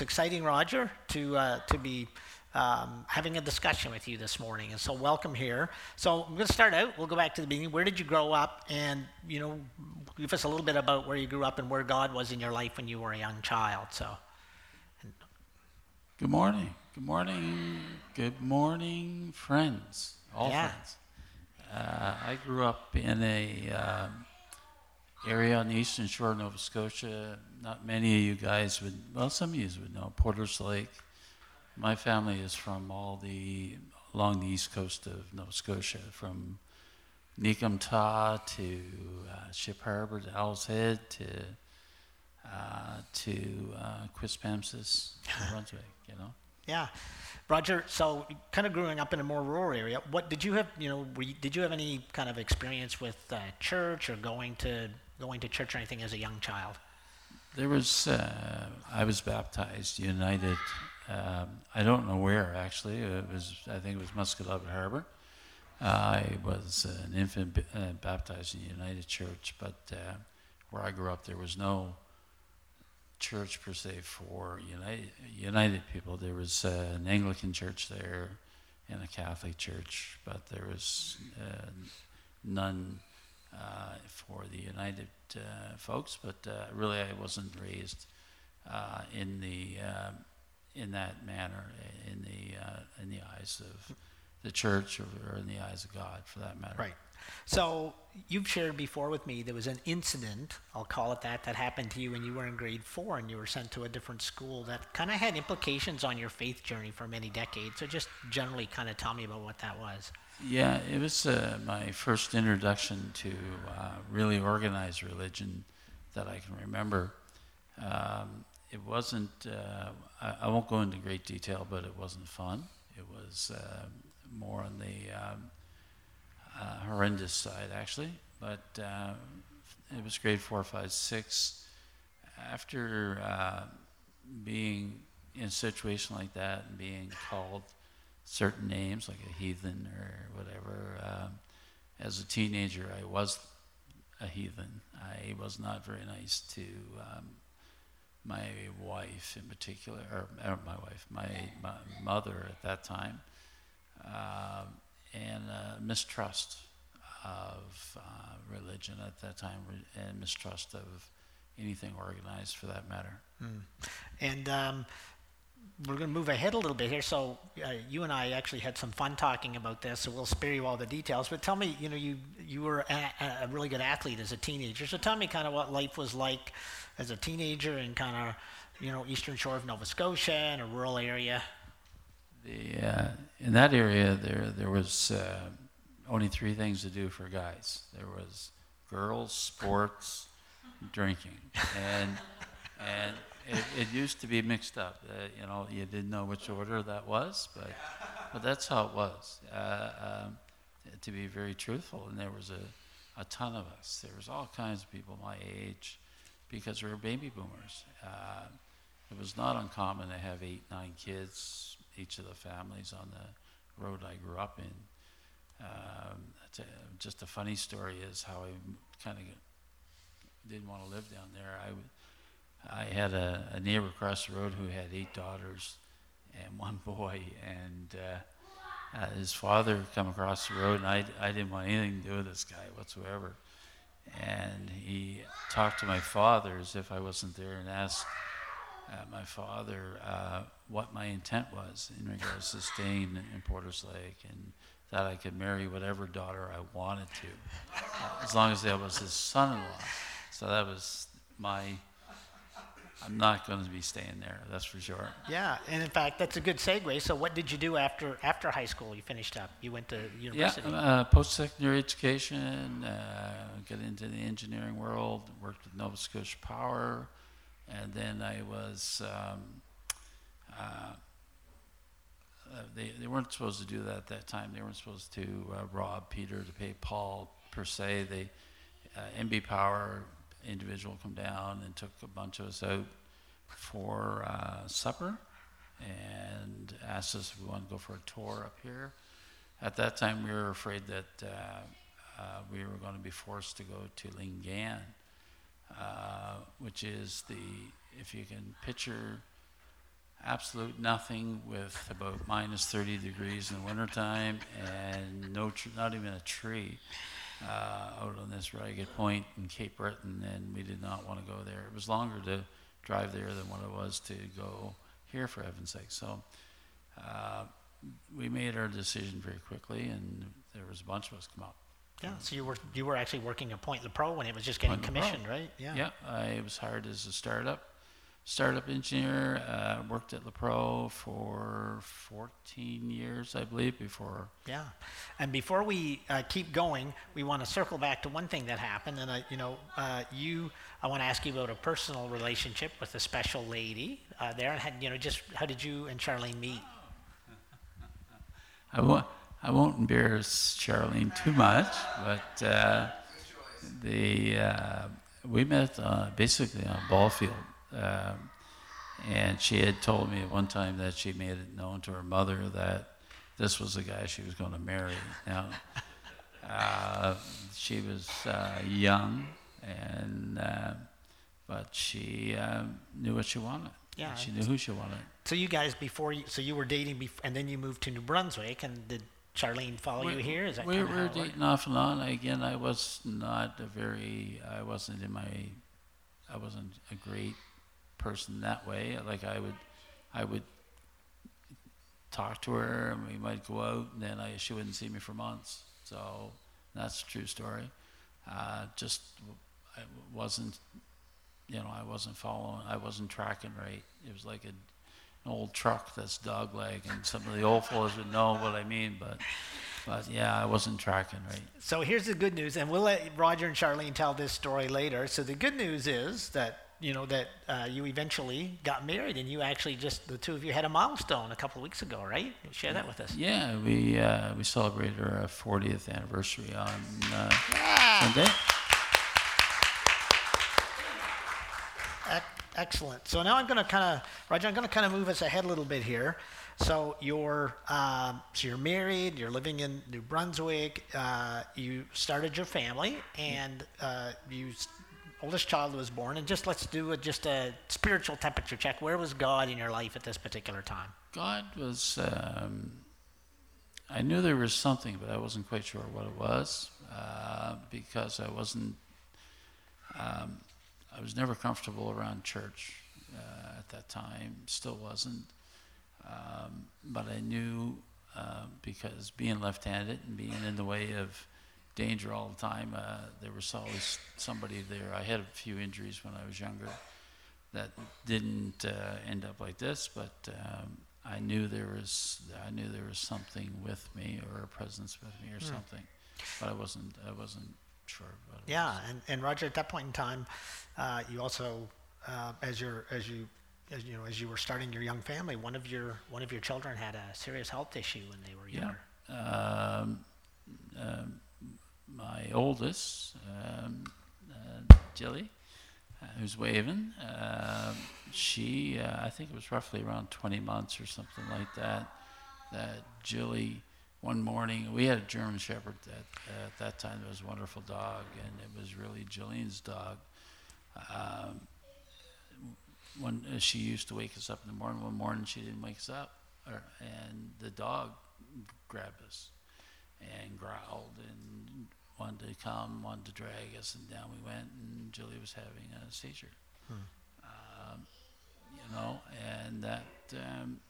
exciting, Roger, to uh, to be um, having a discussion with you this morning, and so welcome here. So I'm going to start out. We'll go back to the beginning. Where did you grow up, and you know, give us a little bit about where you grew up and where God was in your life when you were a young child. So. Good morning. Good morning. Good morning, friends. All Yeah. friends. Uh, I grew up in a um, area on the eastern shore of Nova Scotia. Not many of you guys would, well, some of you would know Porter's Lake. My family is from all the along the east coast of Nova Scotia, from Necum Teuch to uh, Ship Harbor to Owl's Head to uh, to uh, Quispamsis, Brunswick. You know. Yeah, Roger. So, kind of growing up in a more rural area, what did you have? You know, you, did you have any kind of experience with uh, church or going to going to church or anything as a young child? There was, uh, I was baptized United. Um, I don't know where actually. It was, I think it was Musquodoboit Harbor. I was an infant uh, baptized in the United Church, but uh, where I grew up, there was no church per se for United, United people. There was uh, an Anglican church there and a Catholic church, but there was none uh, for the United uh, folks. But uh, really, I wasn't raised uh, in the um in that manner in the uh, in the eyes of the church or, or in the eyes of God, for that matter. Right. So you've shared before with me there was an incident, I'll call it that, that happened to you when you were in grade four and you were sent to a different school that kind of had implications on your faith journey for many decades. So just generally kind of tell me about what that was. Yeah, it was uh, my first introduction to uh, really organized religion that I can remember. Um, it wasn't, uh, I, I won't go into great detail, but it wasn't fun. It was uh, more on the um, uh, horrendous side, actually. But uh, it was grade four, five, six. After being in a situation like that and being called certain names like a heathen or whatever. Um, as a teenager, I was a heathen. I was not very nice to um, my wife in particular, or uh, my wife, my, my mother at that time, um, and uh, mistrust of uh, religion at that time, and mistrust of anything organized for that matter. And um, we're going to move ahead a little bit here. So uh, you and I actually had some fun talking about this, so we'll spare you all the details. But tell me, you know, you you were a, a really good athlete as a teenager. So tell me kind of what life was like as a teenager in kind of, you know, eastern shore of Nova Scotia in a rural area. The, uh, in that area, there there was uh, only three things to do for guys. There was girls, sports, drinking, and and it, it used to be mixed up. Uh, you know, you didn't know which order that was, but but that's how it was. Uh, um, to be very truthful, and there was a, a ton of us. There was all kinds of people my age, because we were baby boomers. Uh, it was not uncommon to have eight, nine kids, each of the families on the road I grew up in. Um, just a funny story is how I kind of didn't want to live down there. I, w- I had a, a neighbor across the road who had eight daughters and one boy, and uh, uh, his father come across the road, and I, I didn't want anything to do with this guy whatsoever. And he talked to my father as if I wasn't there and asked uh, my father uh, what my intent was in regards to staying in Porter's Lake and that I could marry whatever daughter I wanted to, as long as that was his son-in-law. So that was my. I'm not going to be staying there. That's for sure. Yeah, and in fact, that's a good segue. So what did you do after after high school? You finished up. You went to Yeah, university. uh, post-secondary education, uh, got into the engineering world, worked with Nova Scotia Power, and then I was, um, uh, uh, they, they weren't supposed to do that at that time. They weren't supposed to uh, rob Peter to pay Paul per se. They, uh, NB Power individual come down and took a bunch of us out for uh, supper and asked us if we wanted to go for a tour up here. At that time, we were afraid that uh, uh, we were going to be forced to go to Lingan, uh, which is the, if you can picture absolute nothing with about minus 30 degrees in the wintertime and no tr- not even a tree uh, out on this ragged point in Cape Breton, and we did not want to go there. It was longer to drive there than what it was to go here, for heaven's sake. So uh, we made our decision very quickly, and there was a bunch of us come up. Yeah, so you were you were actually working at Point Lepreau when it was just getting Point commissioned, right? Yeah. Yeah, I was hired as a startup startup engineer. Uh, worked at Lepreau for 14 years, I believe, before. Yeah. And before we uh, keep going, we want to circle back to one thing that happened. And, I, you know, uh, you, I want to ask you about a personal relationship with a special lady uh, there. And, you know, just how did you and Charlene meet? I won't, I won't embarrass Charlene too much, but uh, the uh, we met uh, basically on a ball field. Um, and she had told me at one time that she made it known to her mother that this was the guy she was going to marry. Now, uh, she was uh, young, and uh, but she um, knew what she wanted. Yeah, she knew who she wanted. So you guys, before you, so you were dating, bef- and then you moved to New Brunswick, and did Charlene follow you here? Is that we were dating off and on. Again, I was not a very, I wasn't in my, I wasn't a great person that way. Like I would, I would talk to her, and we might go out, and then I she wouldn't see me for months. So that's a true story. Uh, just I wasn't, you know, I wasn't following, I wasn't tracking right. It was like a, an old truck that's dog leg, and some of the old fellows would know what I mean, but. But yeah, I wasn't tracking right. So here's the good news, and we'll let Roger and Charlene tell this story later. So the good news is that you know that uh, you eventually got married, and you actually just the two of you had a milestone a couple of weeks ago, right? Share that with us. Yeah, we uh, we celebrated our 40th anniversary on uh, Sunday. Excellent. So now I'm going to kind of, Roger, I'm going to kind of move us ahead a little bit here. So you're, um, so you're married, you're living in New Brunswick, uh, you started your family, and uh, you, oldest child was born. And just let's do a, just a spiritual temperature check. Where was God in your life at this particular time? God was. Um, I knew there was something, but I wasn't quite sure what it was uh, because I wasn't. Um, I was never comfortable around church uh, at that time. Still wasn't. Um, but I knew uh, because being left-handed and being in the way of danger all the time, uh, there was always somebody there. I had a few injuries when I was younger that didn't uh, end up like this, but um, I knew there was I knew there was something with me or a presence with me or something, but I wasn't I wasn't sure about it. Yeah, and, and Roger, at that point in time, uh, you also, uh, as you're, as you, as you know, as you were starting your young family, one of your one of your children had a serious health issue when they were Yeah. younger. Um, um, my oldest, um, uh, Jilly, uh, who's waving, um she, uh, I think it was roughly around 20 months or something like that, that Jilly, one morning, we had a German Shepherd at, at that time. It was a wonderful dog, and it was really Jillian's dog. Um, when uh, she used to wake us up in the morning, one morning she didn't wake us up, or, and the dog grabbed us and growled and wanted to come, wanted to drag us, and down we went, and Julie was having a seizure. Um, you know, and that um,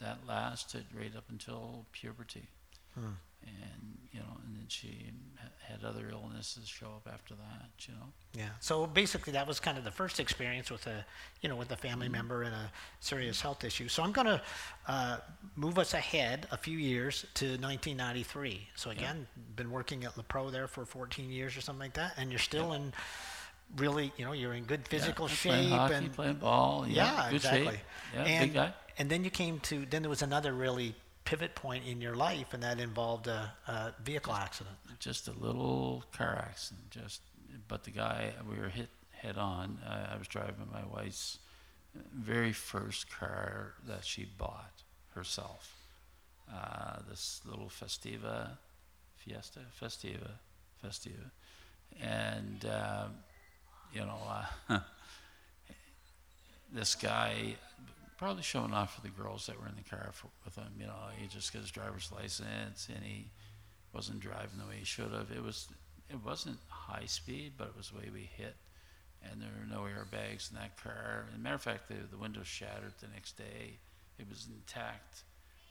that lasted right up until puberty, and you know, and then she had other illnesses show up after that. You know. Yeah. So basically, that was kind of the first experience with a, you know, with a family member and a serious health issue. So I'm going to uh, move us ahead a few years to 1993. So again, been working at Lepreau there for 14 years or something like that, and you're still in really, you know, you're in good physical yeah, shape playing hockey, and playing ball. Yeah, yeah, good exactly. shape. Yeah, and, big guy. And then you came to, then there was another really pivot point in your life, and that involved a, a vehicle accident. just a little car accident. Just, but the guy we were hit head on. Uh, I was driving my wife's very first car that she bought herself. Uh, this little Festiva, Fiesta, Festiva, Festiva, and um, you know, uh, this guy probably showing off for the girls that were in the car for, with him. You know, he just got his driver's license and he wasn't driving the way he should have. It was, it wasn't high speed, but it was the way we hit. And there were no airbags in that car. As a matter of fact, the, the window shattered the next day. It was intact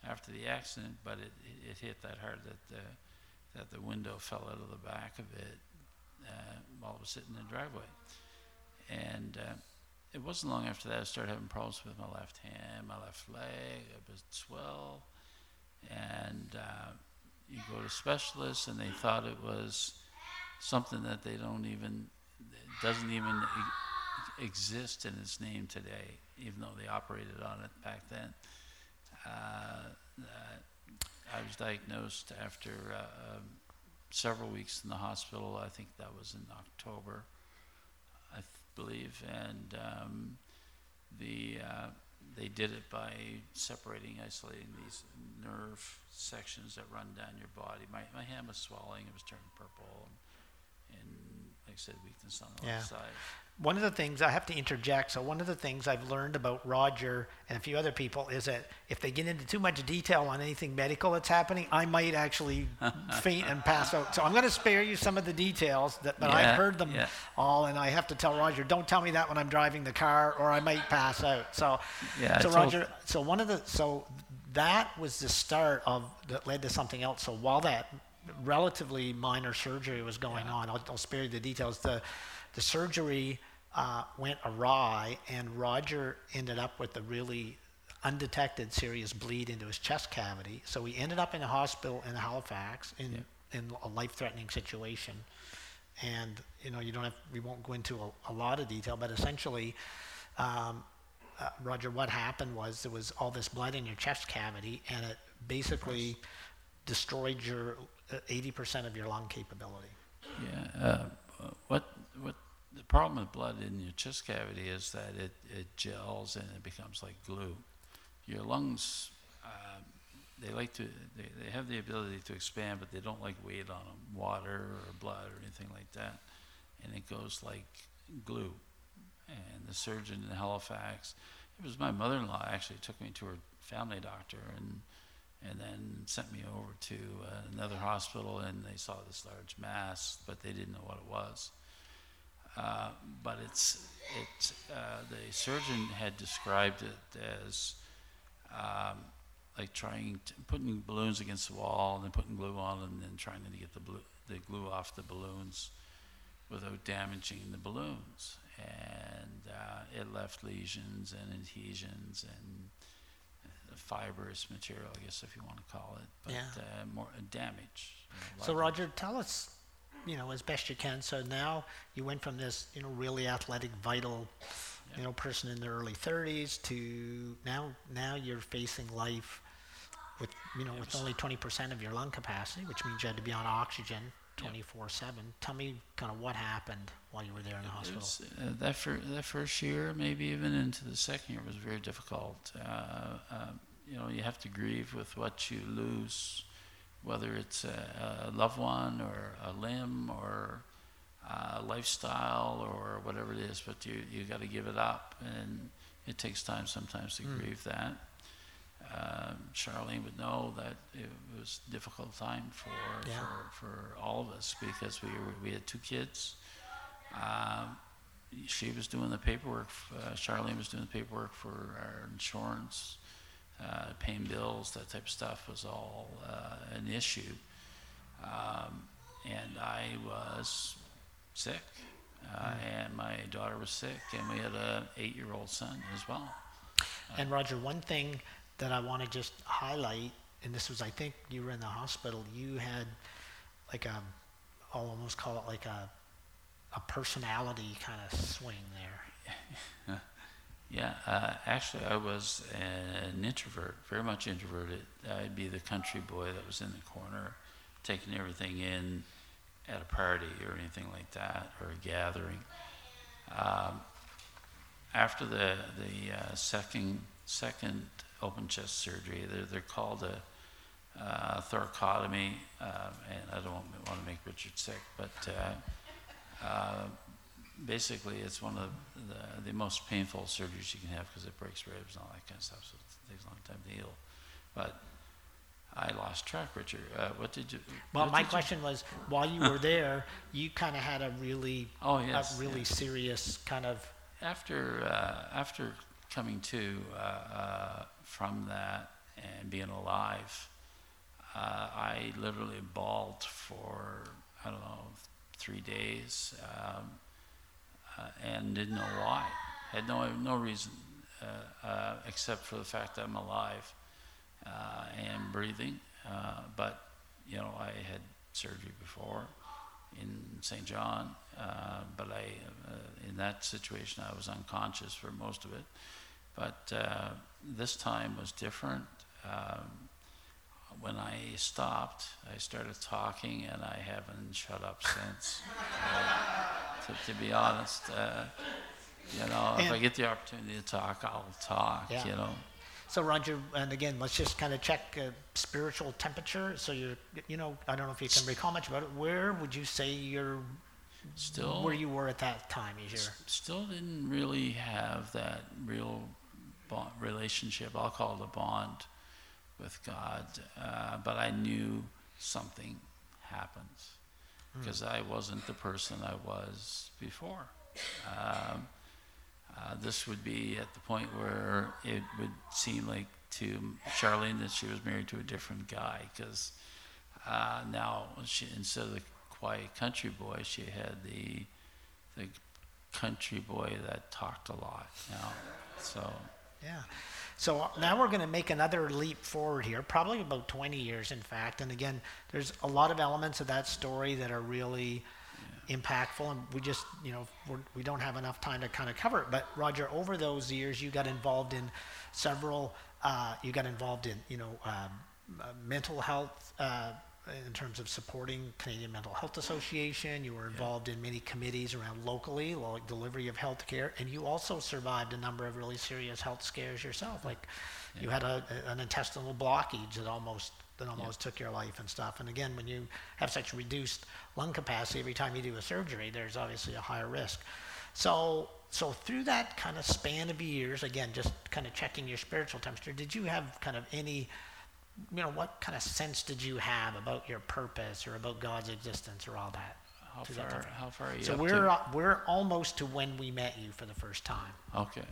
after the accident, but it, it, it hit that hard that the, that the window fell out of the back of it uh, while it was sitting in the driveway. And uh, it wasn't long after that I started having problems with my left hand, my left leg. It would swell, and uh, you go to specialists, and they thought it was something that they don't even doesn't even e- exist in its name today, even though they operated on it back then. Uh, uh, I was diagnosed after uh, um, several weeks in the hospital. I think that was in October, I th- believe, and um, the uh, they did it by separating, isolating these nerve sections that run down your body. My my hand was swelling; it was turning purple, and, and like I said, weakness on the Yeah. left side. One of the things I have to interject. So one of the things I've learned about Roger and a few other people is that if they get into too much detail on anything medical that's happening, I might actually faint and pass out. So I'm going to spare you some of the details, that, but Yeah, I've heard them yeah. all, and I have to tell Roger, don't tell me that when I'm driving the car, or I might pass out. So, Yeah, so Roger, so one of the so that was the start of that led to something else. So while that relatively minor surgery was going on, I'll, I'll spare you the details. The the surgery uh, went awry, and Roger ended up with a really undetected serious bleed into his chest cavity. So he ended up in a hospital in Halifax in in a life-threatening situation. And you know, you don't have we won't go into a, a lot of detail, but essentially. Um, uh, Roger, what happened was there was all this blood in your chest cavity, and it basically destroyed your uh, 80% of your lung capability. Yeah. Uh, what what the problem with blood in your chest cavity is that it, it gels and it becomes like glue. Your lungs, um, they like to they, they have the ability to expand, but they don't like weight on them, water or blood or anything like that, and it goes like glue. And the surgeon in Halifax, it was my mother-in-law actually took me to her family doctor and and then sent me over to uh, another hospital and they saw this large mass, but they didn't know what it was. Uh, but it's it uh, the surgeon had described it as um, like trying to, putting balloons against the wall and then putting glue on and then trying to get the blue, the glue off the balloons without damaging the balloons and uh, it left lesions and adhesions and uh, fibrous material, I guess if you want to call it, but Yeah. uh, more uh, damage. you know, So, Roger, tell us, you know, as best you can. So now you went from this, you know, really athletic, vital, you know, person in their early 30s to now, now you're facing life with, you know, with only 20% of your lung capacity, which means you had to be on oxygen 24/7. Tell me kind of what happened while you were there in the hospital. was, uh, that, fir- that first year, maybe even into the second year, was very difficult. Uh, uh, you know, you have to grieve with what you lose, whether it's a, a loved one or a limb or a lifestyle or whatever it is, but you, you got to give it up. And it takes time sometimes to Mm. grieve that. Um, Charlene would know that it was a difficult time for, Yeah. for, for all of us because we, were, we had two kids. Um, she was doing the paperwork. Uh, Charlene was doing the paperwork for our insurance, uh, paying bills, that type of stuff was all uh, an issue. Um, and I was sick, uh, and my daughter was sick, and we had an eight-year-old son as well. And Roger, one thing that I want to just highlight, and this was, I think, you were in the hospital. You had like a, I'll almost call it like a, a personality kind of swing there. Yeah, uh, actually, I was an introvert, very much introverted. I'd be the country boy that was in the corner, taking everything in at a party or anything like that, or a gathering. Um, after the the uh, second second open chest surgery, they're, they're called a uh, thoracotomy, um, and I don't want to make Richard sick, but uh, uh, basically, it's one of the, the most painful surgeries you can have because it breaks ribs and all that kind of stuff. So it takes a long time to heal. But I lost track, Richard. Uh, what did you? Well, my did you- question was, while you were there, you kind of had a really, Oh yes. a really yes. serious kind of, After uh, after coming to uh, uh, from that and being alive, uh, I literally bawled for I don't know three days um, uh, and didn't know why. Had no no reason uh, uh, except for the fact that I'm alive uh, and breathing. Uh, but you know, I had surgery before in St. John, but I, in that situation, I was unconscious for most of it. But this time was different. Um, when I stopped, I started talking, and I haven't shut up since. Uh, to, to be honest, uh, you know, if I get the opportunity to talk, I'll talk. Yeah. You know. so Roger, and again, let's just kind of check uh, spiritual temperature. So you're, you know, I don't know if you can recall much about it. Where would you say you're, Still, where you were at that time? Is your, still didn't really have that real bond, relationship. I'll call it a bond with God, uh, but I knew something happens because I wasn't the person I was before. Um, uh, this would be at the point where it would seem like to Charlene that she was married to a different guy because uh, now she, instead of the quiet country boy, she had the the country boy that talked a lot now. So yeah. So uh, now we're going to make another leap forward here, probably about 20 years, in fact. And again, there's a lot of elements of that story that are really impactful, and we just, you know, we're, we don't have enough time to kind of cover it. But Roger, over those years, you got involved in several. Uh, you got involved in, you know, um, uh, mental health. Uh, in terms of supporting Canadian Mental Health Association, you were involved in many committees around locally, like delivery of health care, and you also survived a number of really serious health scares yourself. Like you had a, an intestinal blockage that almost that almost took your life and stuff. And again, when you have such reduced lung capacity, every time you do a surgery, there's obviously a higher risk. So, so through that kind of span of years, again, just kind of checking your spiritual temperature, did you have kind of any, you know, what kind of sense did you have about your purpose or about God's existence or all that? how To that far? How far are you So we're we're almost to when we met you for the first time. Okay,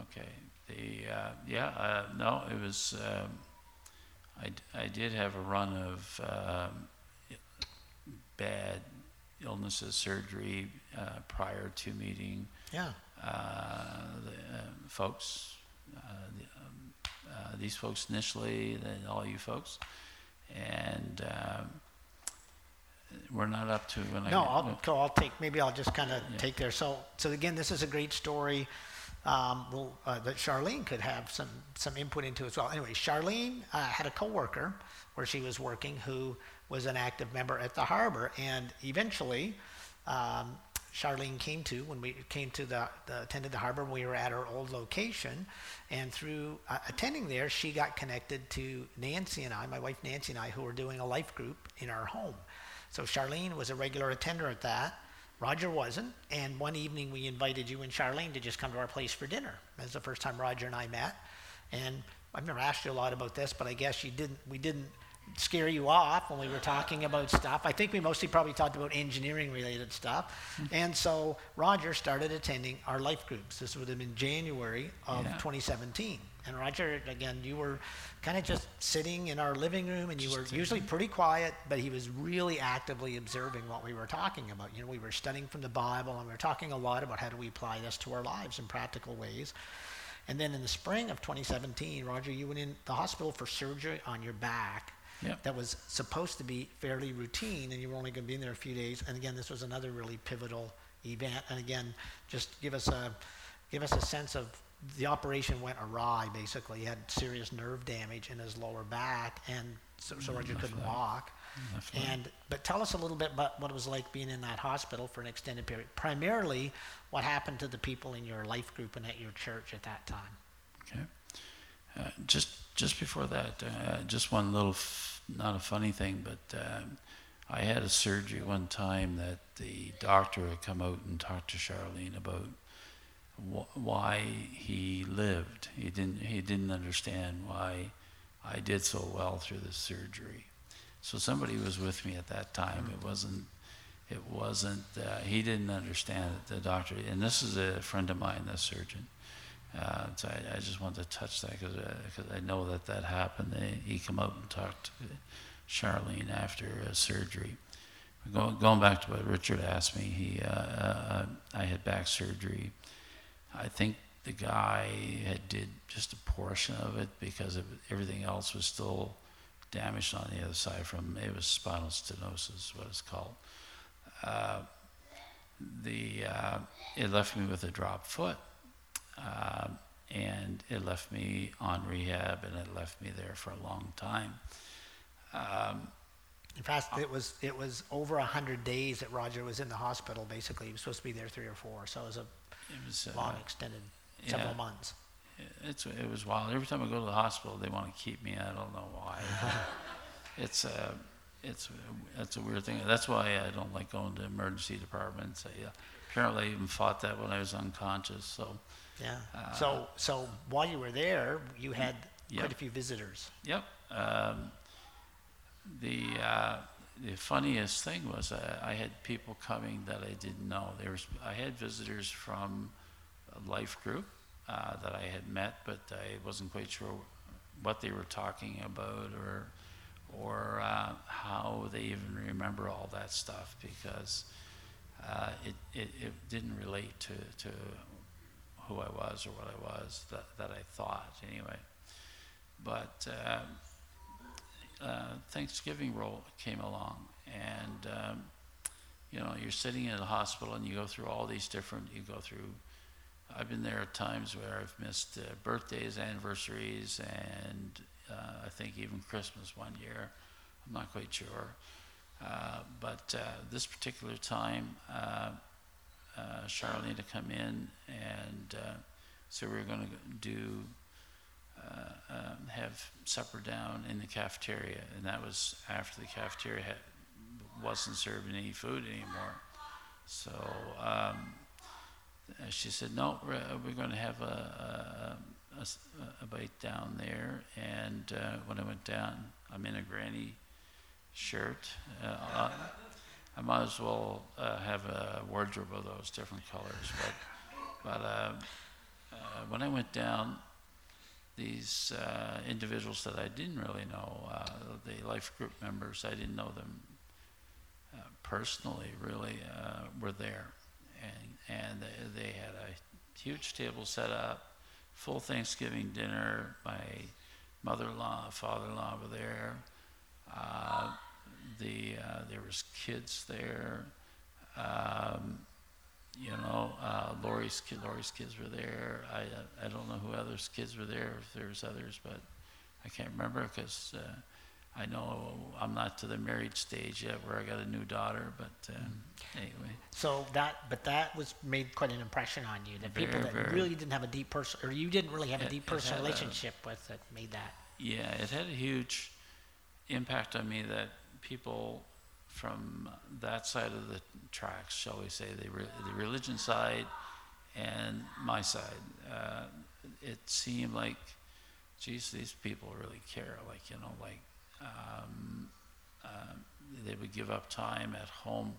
okay. The uh, yeah, uh, no, it was. Um, I, d- I did have a run of um, bad illnesses, surgery uh, prior to meeting Yeah. uh, the uh, folks, uh, the, um, uh, these folks initially, then all you folks, and um, we're not up to when I. No, get- I'll, go, I'll take, maybe I'll just kind of Yeah. take there. So, so again, this is a great story um, we'll, uh, that Charlene could have some, some input into as well. Anyway, Charlene uh, had a coworker where she was working who was an active member at the harbor. And eventually, um, Charlene came to, when we came to the, the attended the harbor, we were at our old location. And through uh, attending there, she got connected to Nancy and I, my wife Nancy and I, who were doing a life group in our home. So Charlene was a regular attender at that. Roger wasn't. And one evening we invited you and Charlene to just come to our place for dinner. That was the first time Roger and I met. And I've never asked you a lot about this, but I guess you didn't. We didn't scare you off when we were talking about stuff. I think we mostly probably talked about engineering related stuff. And so Roger started attending our life groups. This would have been January of Yeah. 2017. And Roger, again, you were kind of just sitting in our living room and you were usually pretty quiet, but he was really actively observing what we were talking about. You know, we were studying from the Bible and we were talking a lot about how do we apply this to our lives in practical ways. And then in the spring of 2017, Roger, you went in the hospital for surgery on your back. Yep. That was supposed to be fairly routine, and you were only going to be in there a few days. And again, this was another really pivotal event. And again, just give us a give us a sense of the operation went awry. Basically, he had serious nerve damage in his lower back, and so, so Roger couldn't walk. Left. And but tell us a little bit about what it was like being in that hospital for an extended period. Primarily, what happened to the people in your life group and at your church at that time. Okay. Uh, just just before that, uh, just one little, f- not a funny thing, but um I had a surgery one time that the doctor had come out and talked to Charlene about wh- why he lived. He didn't. He didn't understand why I did so well through the surgery. So somebody was with me at that time. It wasn't. It wasn't. Uh, he didn't understand. The doctor. And this is a friend of mine, the surgeon. Uh, so I, I, just wanted to touch that because uh, I know that that happened. They, he came out and talked to Charlene after surgery. Going, going back to what Richard asked me, he, uh, uh, I had back surgery. I think the guy had did just a portion of it because everything else was still damaged on the other side from it was spinal stenosis, what it's called. Uh, the uh, it left me with a drop foot, uh, and it left me on rehab, and it left me there for a long time. Um, in fact, it was it was over hundred days that Roger was in the hospital. Basically, he was supposed to be there three or four, so it was a it was, uh, long, extended several months. It's it was wild. Every time I go to the hospital, they want to keep me. I don't know why. it's a uh, it's it's a weird thing. That's why I don't like going to emergency departments. I, uh, apparently, I even fought that when I was unconscious. So yeah. Uh, so so while you were there, you had yep. quite a few visitors. Yep. Um, the uh, the funniest thing was uh, I had people coming that I didn't know. There was I had visitors from a life group uh, that I had met, but I wasn't quite sure what they were talking about or or uh, how they even remember all that stuff because uh, it, it, it didn't relate to, to who I was or what I was that, that I thought anyway. But um, uh, Thanksgiving roll came along, and um, you know you're sitting in a hospital and you go through all these different. You go through. I've been there at times where I've missed uh, birthdays, anniversaries, and uh, I think even Christmas one year. I'm not quite sure, uh, but uh, this particular time, uh, Charlene to come in, and so we are going to do uh, um, have supper down in the cafeteria, and that was after the cafeteria had, wasn't serving any food anymore. So um, she said, "No, we're, we're going to have a, a, a, a, bite down there." And uh, when I went down, I'm in a granny shirt. Uh, might as well uh, have a wardrobe of those different colors, but but uh, uh, when I went down, these uh, individuals that I didn't really know, uh, the life group members, I didn't know them uh, personally, really, were there. And, and they, they, had a huge table set up, full Thanksgiving dinner. My mother in law, father in law were there. The, uh, there was kids there. Um, you know, uh, Lori's kid, Lori's kids were there. I I don't know who others' kids were there. If there was others, but I can't remember because uh, I know I'm not to the married stage yet where I got a new daughter. But uh, mm. anyway. So that, but that was made quite an impression on you. The very, people that really didn't have a deep personal, or you didn't really have it, a deep personal relationship a, with, that made that. Yeah, it had a huge impact on me that people from that side of the tracks, shall we say, the, re- the religion side and my side. Uh, it seemed like, geez, these people really care. Like, you know, like um, uh, they would give up time at home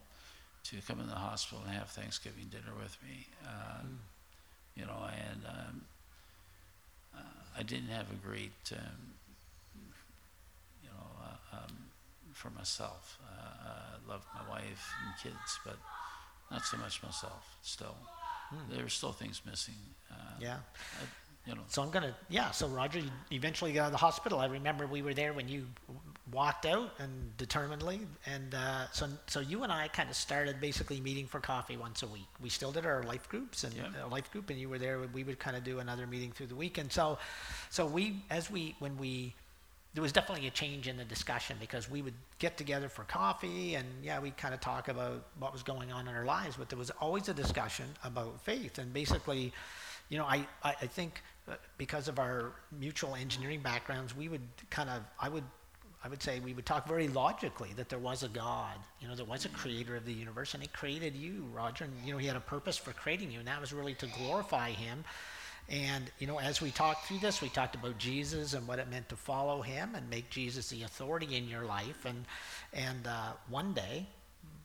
to come in the hospital and have Thanksgiving dinner with me. Uh, mm. You know, and um, uh, I didn't have a great, um, you know, uh, um, for myself. Uh, uh, loved my wife and kids, but not so much myself. Still, hmm. there were still things missing. Uh, yeah. I, you know. So I'm gonna, yeah. So Roger you eventually got out of the hospital. I remember we were there when you walked out and determinedly, and uh, so so you and I kind of started basically meeting for coffee once a week. We still did our life groups and yeah. uh, life group, and you were there. We would kind of do another meeting through the week, and so so we as we when we there was definitely a change in the discussion because we would get together for coffee and yeah we'd kind of talk about what was going on in our lives but there was always a discussion about faith and basically you know i, I, I think uh, because of our mutual engineering backgrounds we would kind of i would I would say we would talk very logically that there was a God, you know, there was a creator of the universe, and he created you, Roger, and, you know, he had a purpose for creating you, and that was really to glorify him. And, you know, as we talked through this, we talked about Jesus and what it meant to follow him and make Jesus the authority in your life. And, and uh, one day,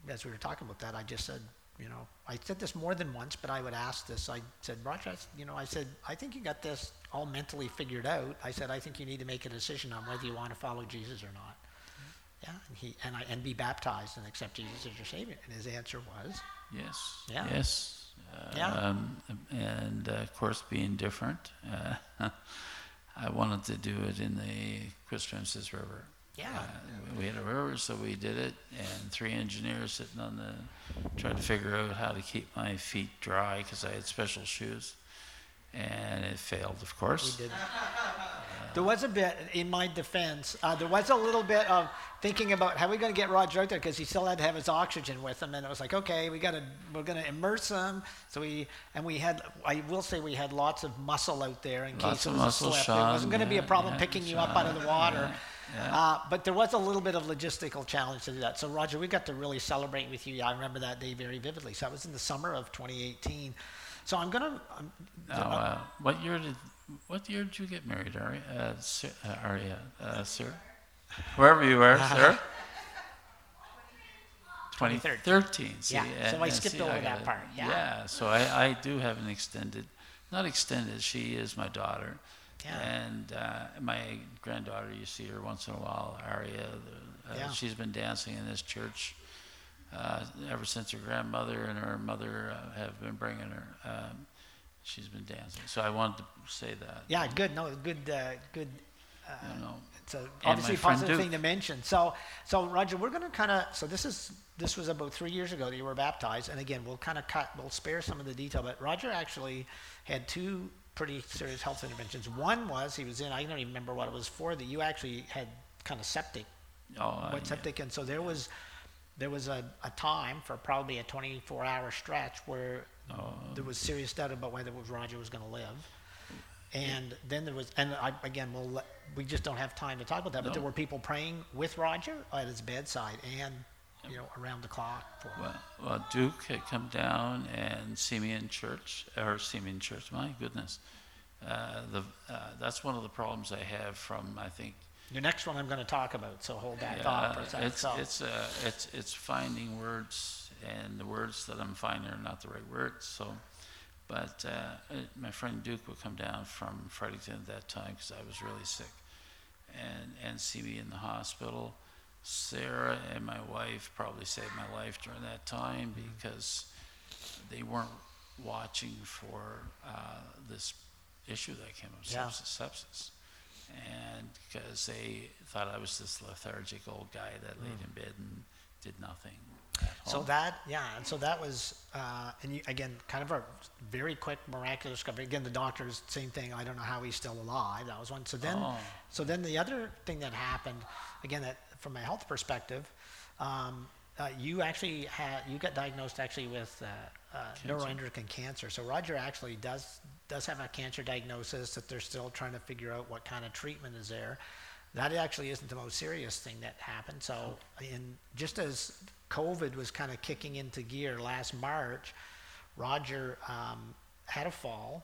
as we were talking about that, I just said, you know, I said this more than once, but I would ask this. I said, Roger, you know, I said, I think you got this all mentally figured out. I said, I think you need to make a decision on whether you want to follow Jesus or not. Yeah, and he and I and be baptized and accept Jesus as your Savior. And his answer was, Yes. Yeah. Yes. Yeah. Um, and uh, of course, being different, uh, I wanted to do it in the Kennebecasis River. Yeah. Uh, we had a river, so we did it, and three engineers sitting on the, trying to figure out how to keep my feet dry because I had special shoes, and it failed, of course. we did. There was a bit, in my defense, uh, there was a little bit of thinking about how are we going to get Roger out there because he still had to have his oxygen with him, and it was like, okay, we got to, we're going to immerse him. So we, and we had, I will say, we had lots of muscle out there in Lots case it of was muscle, a slip. Sean, it wasn't going to be a problem yeah, picking you up out of the water. yeah, yeah. Uh, but there was a little bit of logistical challenge to do that. So Roger, we got to really celebrate with you. I remember that day very vividly. So that was in the summer of 2018. So I'm going to. Now, uh, what year did what year did you get married, Ari? Uh, sir, uh, Aria, uh, sir? Wherever you were, sir. 2013. See, Yeah, so I skipped see, over got that part, yeah. Yeah, so I, I do have an extended, not extended. She is my daughter, Yeah. and uh, my granddaughter. You see her once in a while, Aria. The, uh, Yeah. She's been dancing in this church uh, ever since her grandmother and her mother uh, have been bringing her. Um, she's been dancing. So I wanted to say that. Yeah, good. No, good. Uh, good. Uh, You know, it's a, obviously positive thing to mention. So, so Roger, we're going to kind of. So this is this was about three years ago that you were baptized, and again, we'll kind of cut. We'll spare some of the detail, but Roger actually had two pretty serious health interventions. One was he was in. I don't even remember what it was for. That you actually had kind of septic, oh, uh, what yeah. septic, and so there was. There was a, a time for probably a 24 hour stretch where Oh. there was serious doubt about whether Roger was going to live. And then there was, and I, again, we'll let, we just don't have time to talk about that, but there were people praying with Roger at his bedside and, you know, around the clock. For, Well, well, Duke had come down and see me in church, or see me in church. My goodness, uh, the uh, that's one of the problems I have from I think. The next one I'm going to talk about, so hold that thought for a second. it's so, it's uh, it's it's finding words, and the words that I'm finding are not the right words. So, but uh, it, my friend Duke would come down from Fredericton at that time because I was really sick, and and see me in the hospital. Sarah and my wife probably saved my life during that time because they weren't watching for uh, this issue that came up, Yeah. sepsis, sepsis. And because they thought I was this lethargic old guy that laid in bed and did nothing. So that, yeah, and so that was, uh, and you, again, kind of a very quick, miraculous discovery. Again, the doctors, same thing. I don't know how he's still alive. That was one. So then, Oh. so then the other thing that happened, again, that from a health perspective, um, uh, you actually had you got diagnosed actually with uh, uh, neuroendocrine cancer. So Roger actually does does have a cancer diagnosis that they're still trying to figure out what kind of treatment is there. That actually isn't the most serious thing that happened. So, in just as COVID was kind of kicking into gear last March, Roger um, had a fall,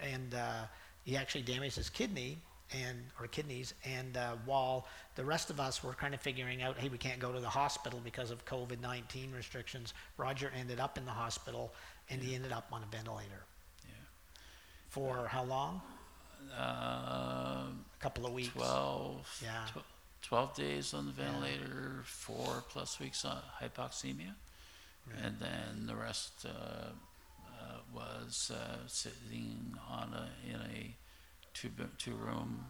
and uh, he actually damaged his kidney and or kidneys. And uh, while the rest of us were kind of figuring out, hey, we can't go to the hospital because of COVID nineteen restrictions, Roger ended up in the hospital, and he ended up on a ventilator. Yeah. For how long? Um, A couple of weeks. 12, Yeah. tw- 12 days on the ventilator, four plus weeks on hypoxemia. And then the rest uh, uh, was uh, sitting on a, in a two, two room,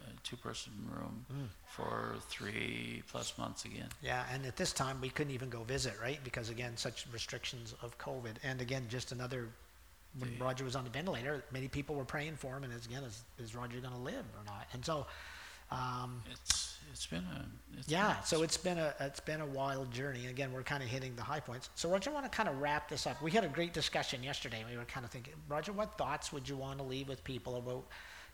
uh, two person room Mm. for three plus months again. Yeah, and at this time we couldn't even go visit, right? Because again, such restrictions of COVID, and again, just another. When Yeah. Roger was on the ventilator, many people were praying for him, and as, again, is, is Roger going to live or not? And so, um, It's it's been a it's yeah, been- so it's been a it's been a wild journey. Again, we're kind of hitting the high points. So Roger, I want to kind of wrap this up. We had a great discussion yesterday. We were kind of thinking, Roger, what thoughts would you want to leave with people about,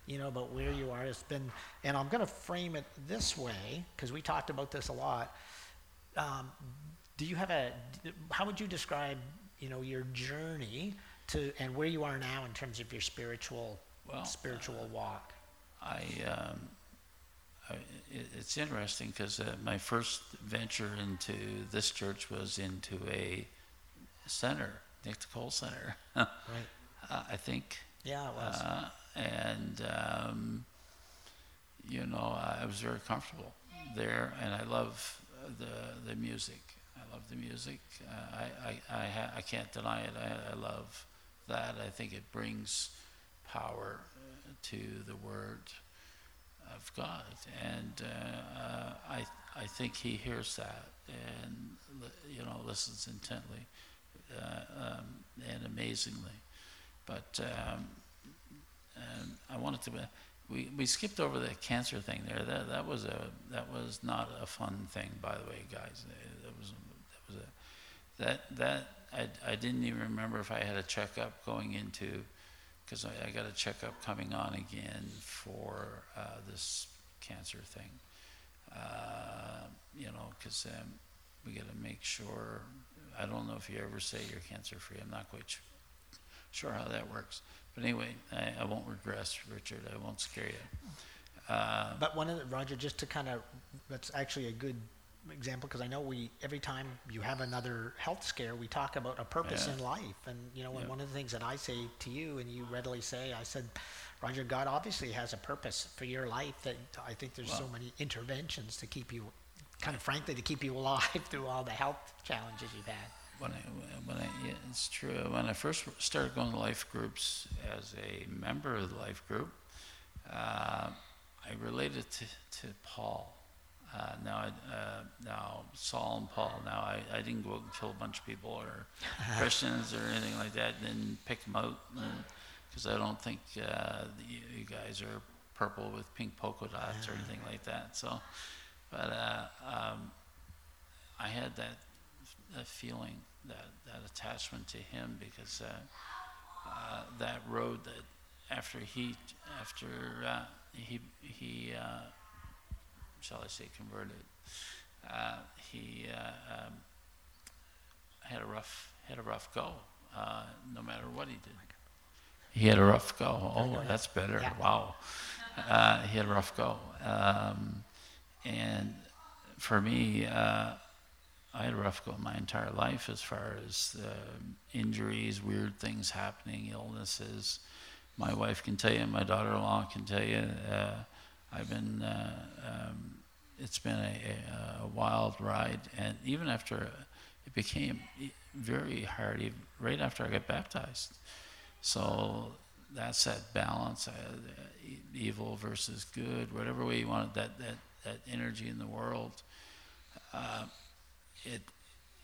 you know, about where you are. It's been, and I'm going to frame it this way because we talked about this a lot. Um, do you have a? How would you describe, you know, your journey to and where you are now in terms of your spiritual Well, spiritual walk? I, um, I it, it's interesting because uh, my first venture into this church was into a center, Nick Cole Center, uh, Right. I think. Yeah, it was. And um, you know, I was very comfortable there, and I love the the music. I love the music. Uh, I I I, ha- I can't deny it. I, I love that. I think it brings power uh, to the word of God, and uh, uh, I I think He hears that and you know listens intently uh, um, and amazingly. But um, I wanted to. We, we skipped over the cancer thing there. That that was a that was not a fun thing, by the way, guys. That was that was a that that I I didn't even remember if I had a checkup going into because I, I got a checkup coming on again for uh, this cancer thing. Uh, you know, because um, we got to make sure. I don't know if you ever say you're cancer free. I'm not quite sure sure how that works. But anyway, I, I won't regress, Richard. I won't scare you. Uh, But one of the, Roger, just to kind of, that's actually a good example because I know we, every time you have another health scare, we talk about a purpose Yeah. in life. And, you know, and Yeah. one of the things that I say to you and you readily say, I said, Roger, God obviously has a purpose for your life that I think there's so many interventions to keep you, kind of frankly, to keep you alive through all the health challenges you've had. When I, when I, yeah, it's true. When I first started going to life groups as a member of the life group, uh, I related to, to Paul. Uh, now, I, uh, now Saul and Paul. Now, I, I didn't go out and kill a bunch of people or Christians or anything like that. Didn't pick them out because I don't think uh, you, you guys are purple with pink polka dots or anything like that. So, but uh, um, I had that that feeling, that that attachment to him, because uh, uh, that road that after he after uh, he he uh, shall I say converted, uh, he uh, um, had a rough had a rough go, uh, no matter what he did. He had a rough go. Oh, that's better. Yeah. Wow. Uh, he had a rough go, um, and for me. Uh, I had a rough go my entire life as far as uh, injuries, weird things happening, illnesses. My wife can tell you, my daughter-in-law can tell you. Uh, I've been. Uh, um, it's been a, a, a wild ride, and even after it became very hard, even right after I got baptized. So that's that balance, uh, evil versus good, whatever way you want it, that that that energy in the world. It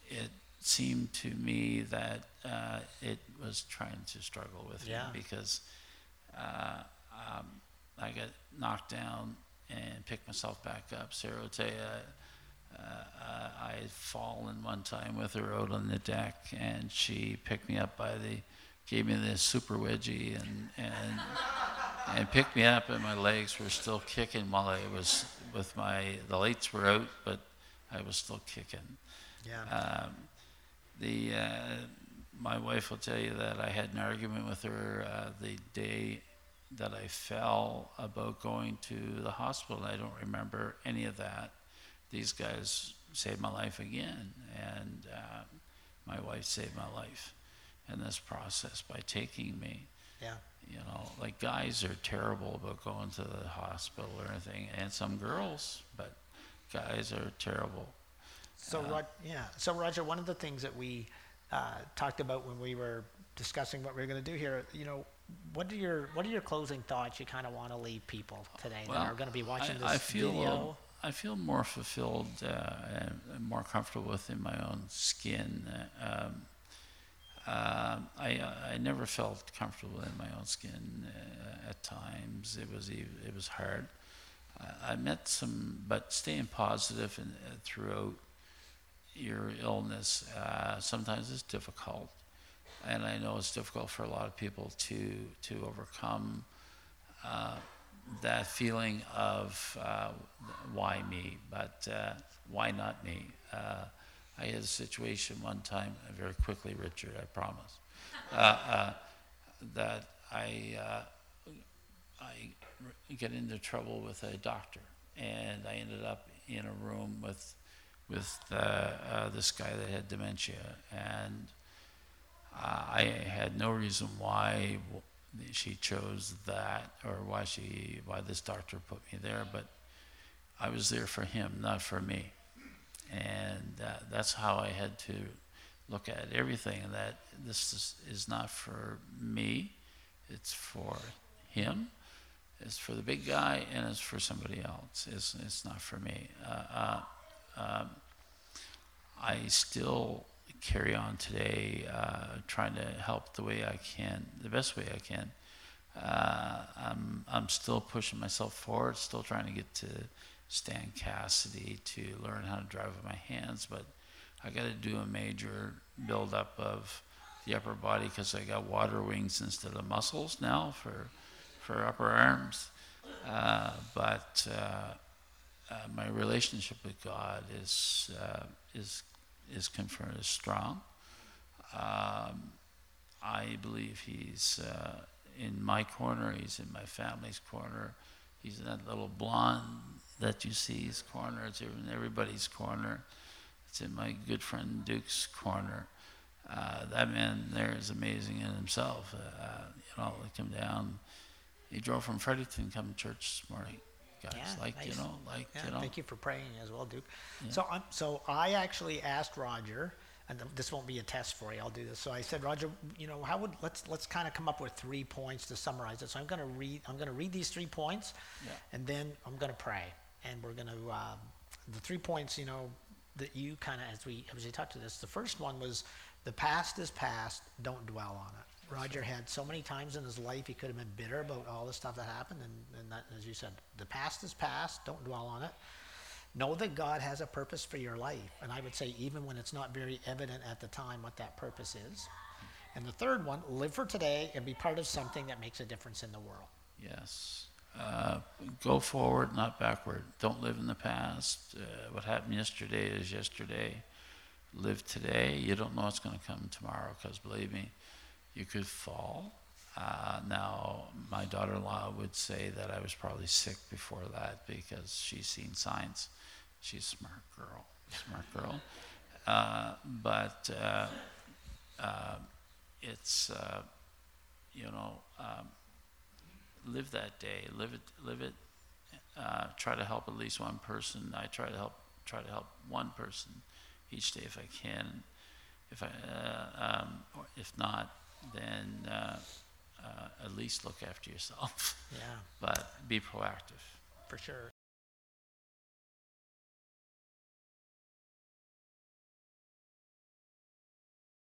it seemed to me that uh, it was trying to struggle with Yeah. me because uh, um, I got knocked down and picked myself back up. Sarah will uh, uh, I had fallen one time with her out on the deck, and she picked me up by the, gave me this super wedgie and and and picked me up, and my legs were still kicking while I was with my the lights were out, but I was still kicking. Yeah. Um, the uh, my wife will tell you that I had an argument with her uh, the day that I fell about going to the hospital. I don't remember any of that. These guys saved my life again, and uh, my wife saved my life in this process by taking me. yeah. You know, like guys are terrible about going to the hospital or anything, and some girls, but guys are terrible. So, Uh, Rod, yeah. So, Roger, one of the things that we uh, talked about when we were discussing what we are going to do here, you know, what are your what are your closing thoughts you kind of want to leave people today that are going to be watching I, this I feel video? I feel more fulfilled uh, and more comfortable within my own skin. Uh, Um, um, I I never felt comfortable in my own skin uh, at times. It was it was hard. I, met some, but staying positive and uh, throughout your illness uh, sometimes is difficult, and I know it's difficult for a lot of people to to overcome. Uh, that feeling of uh, why me, but uh, why not me? Uh, I had a situation one time, very quickly, Richard, I promise, that I, I get into trouble with a doctor, and I ended up in a room with, with uh, uh, this guy that had dementia, and uh, I had no reason why she chose that or why she why this doctor put me there, but I was there for him, not for me, and that's how I had to look at everything. That this is, is not for me; it's for him. It's for the big guy, and it's for somebody else. It's it's not for me. Uh, uh, um, I still carry on today, uh, trying to help the way I can, the best way I can. Uh, I'm, I'm still pushing myself forward, still trying to get to Stan Cassidy to learn how to drive with my hands, but I got to do a major buildup of the upper body because I got water wings instead of muscles now for, for upper arms. Uh, but uh, uh, my relationship with God is, uh, is is confirmed as strong. Um, I believe he's uh, in my corner, he's in my family's corner, he's in that little blonde that you see's corner, it's in everybody's corner, it's in my good friend Duke's corner. Uh, that man there is amazing in himself. Uh, you know, come down. He drove from Fredericton, come to church this morning. Guys, Yeah, like you know, like Yeah, you know. thank you for praying as well, Duke. Yeah. So, um, so I actually asked Roger, and th- this won't be a test for you. I'll do this. So I said, Roger, you know, how would let's let's kind of come up with three points to summarize it. So I'm going to read. I'm going to read these three points, Yeah. and then I'm going to pray, and we're going to um, the three points. You know, that you kind of as we as we talked to this. The first one was the past is past. Don't dwell on it. Roger had so many times in his life he could have been bitter about all the stuff that happened, and, and that, as you said, the past is past. Don't dwell on it. Know that God has a purpose for your life, and I would say even when it's not very evident at the time what that purpose is. And the third one, live for today and be part of something that makes a difference in the world. Yes. Uh, go forward, not backward. Don't live in the past. Uh, what happened yesterday is yesterday. Live today. You don't know what's going to come tomorrow because, believe me, you could fall. Uh, now, my daughter in law would say that I was probably sick before that because she's seen signs. She's a smart girl, smart girl. Uh, but uh, uh, it's, uh, you know, um, live that day, live it, live it. Uh, try to help at least one person. I try to help, try to help one person each day if I can. If I, um, if not, then uh, uh, at least look after yourself. Yeah, but be proactive. for sure.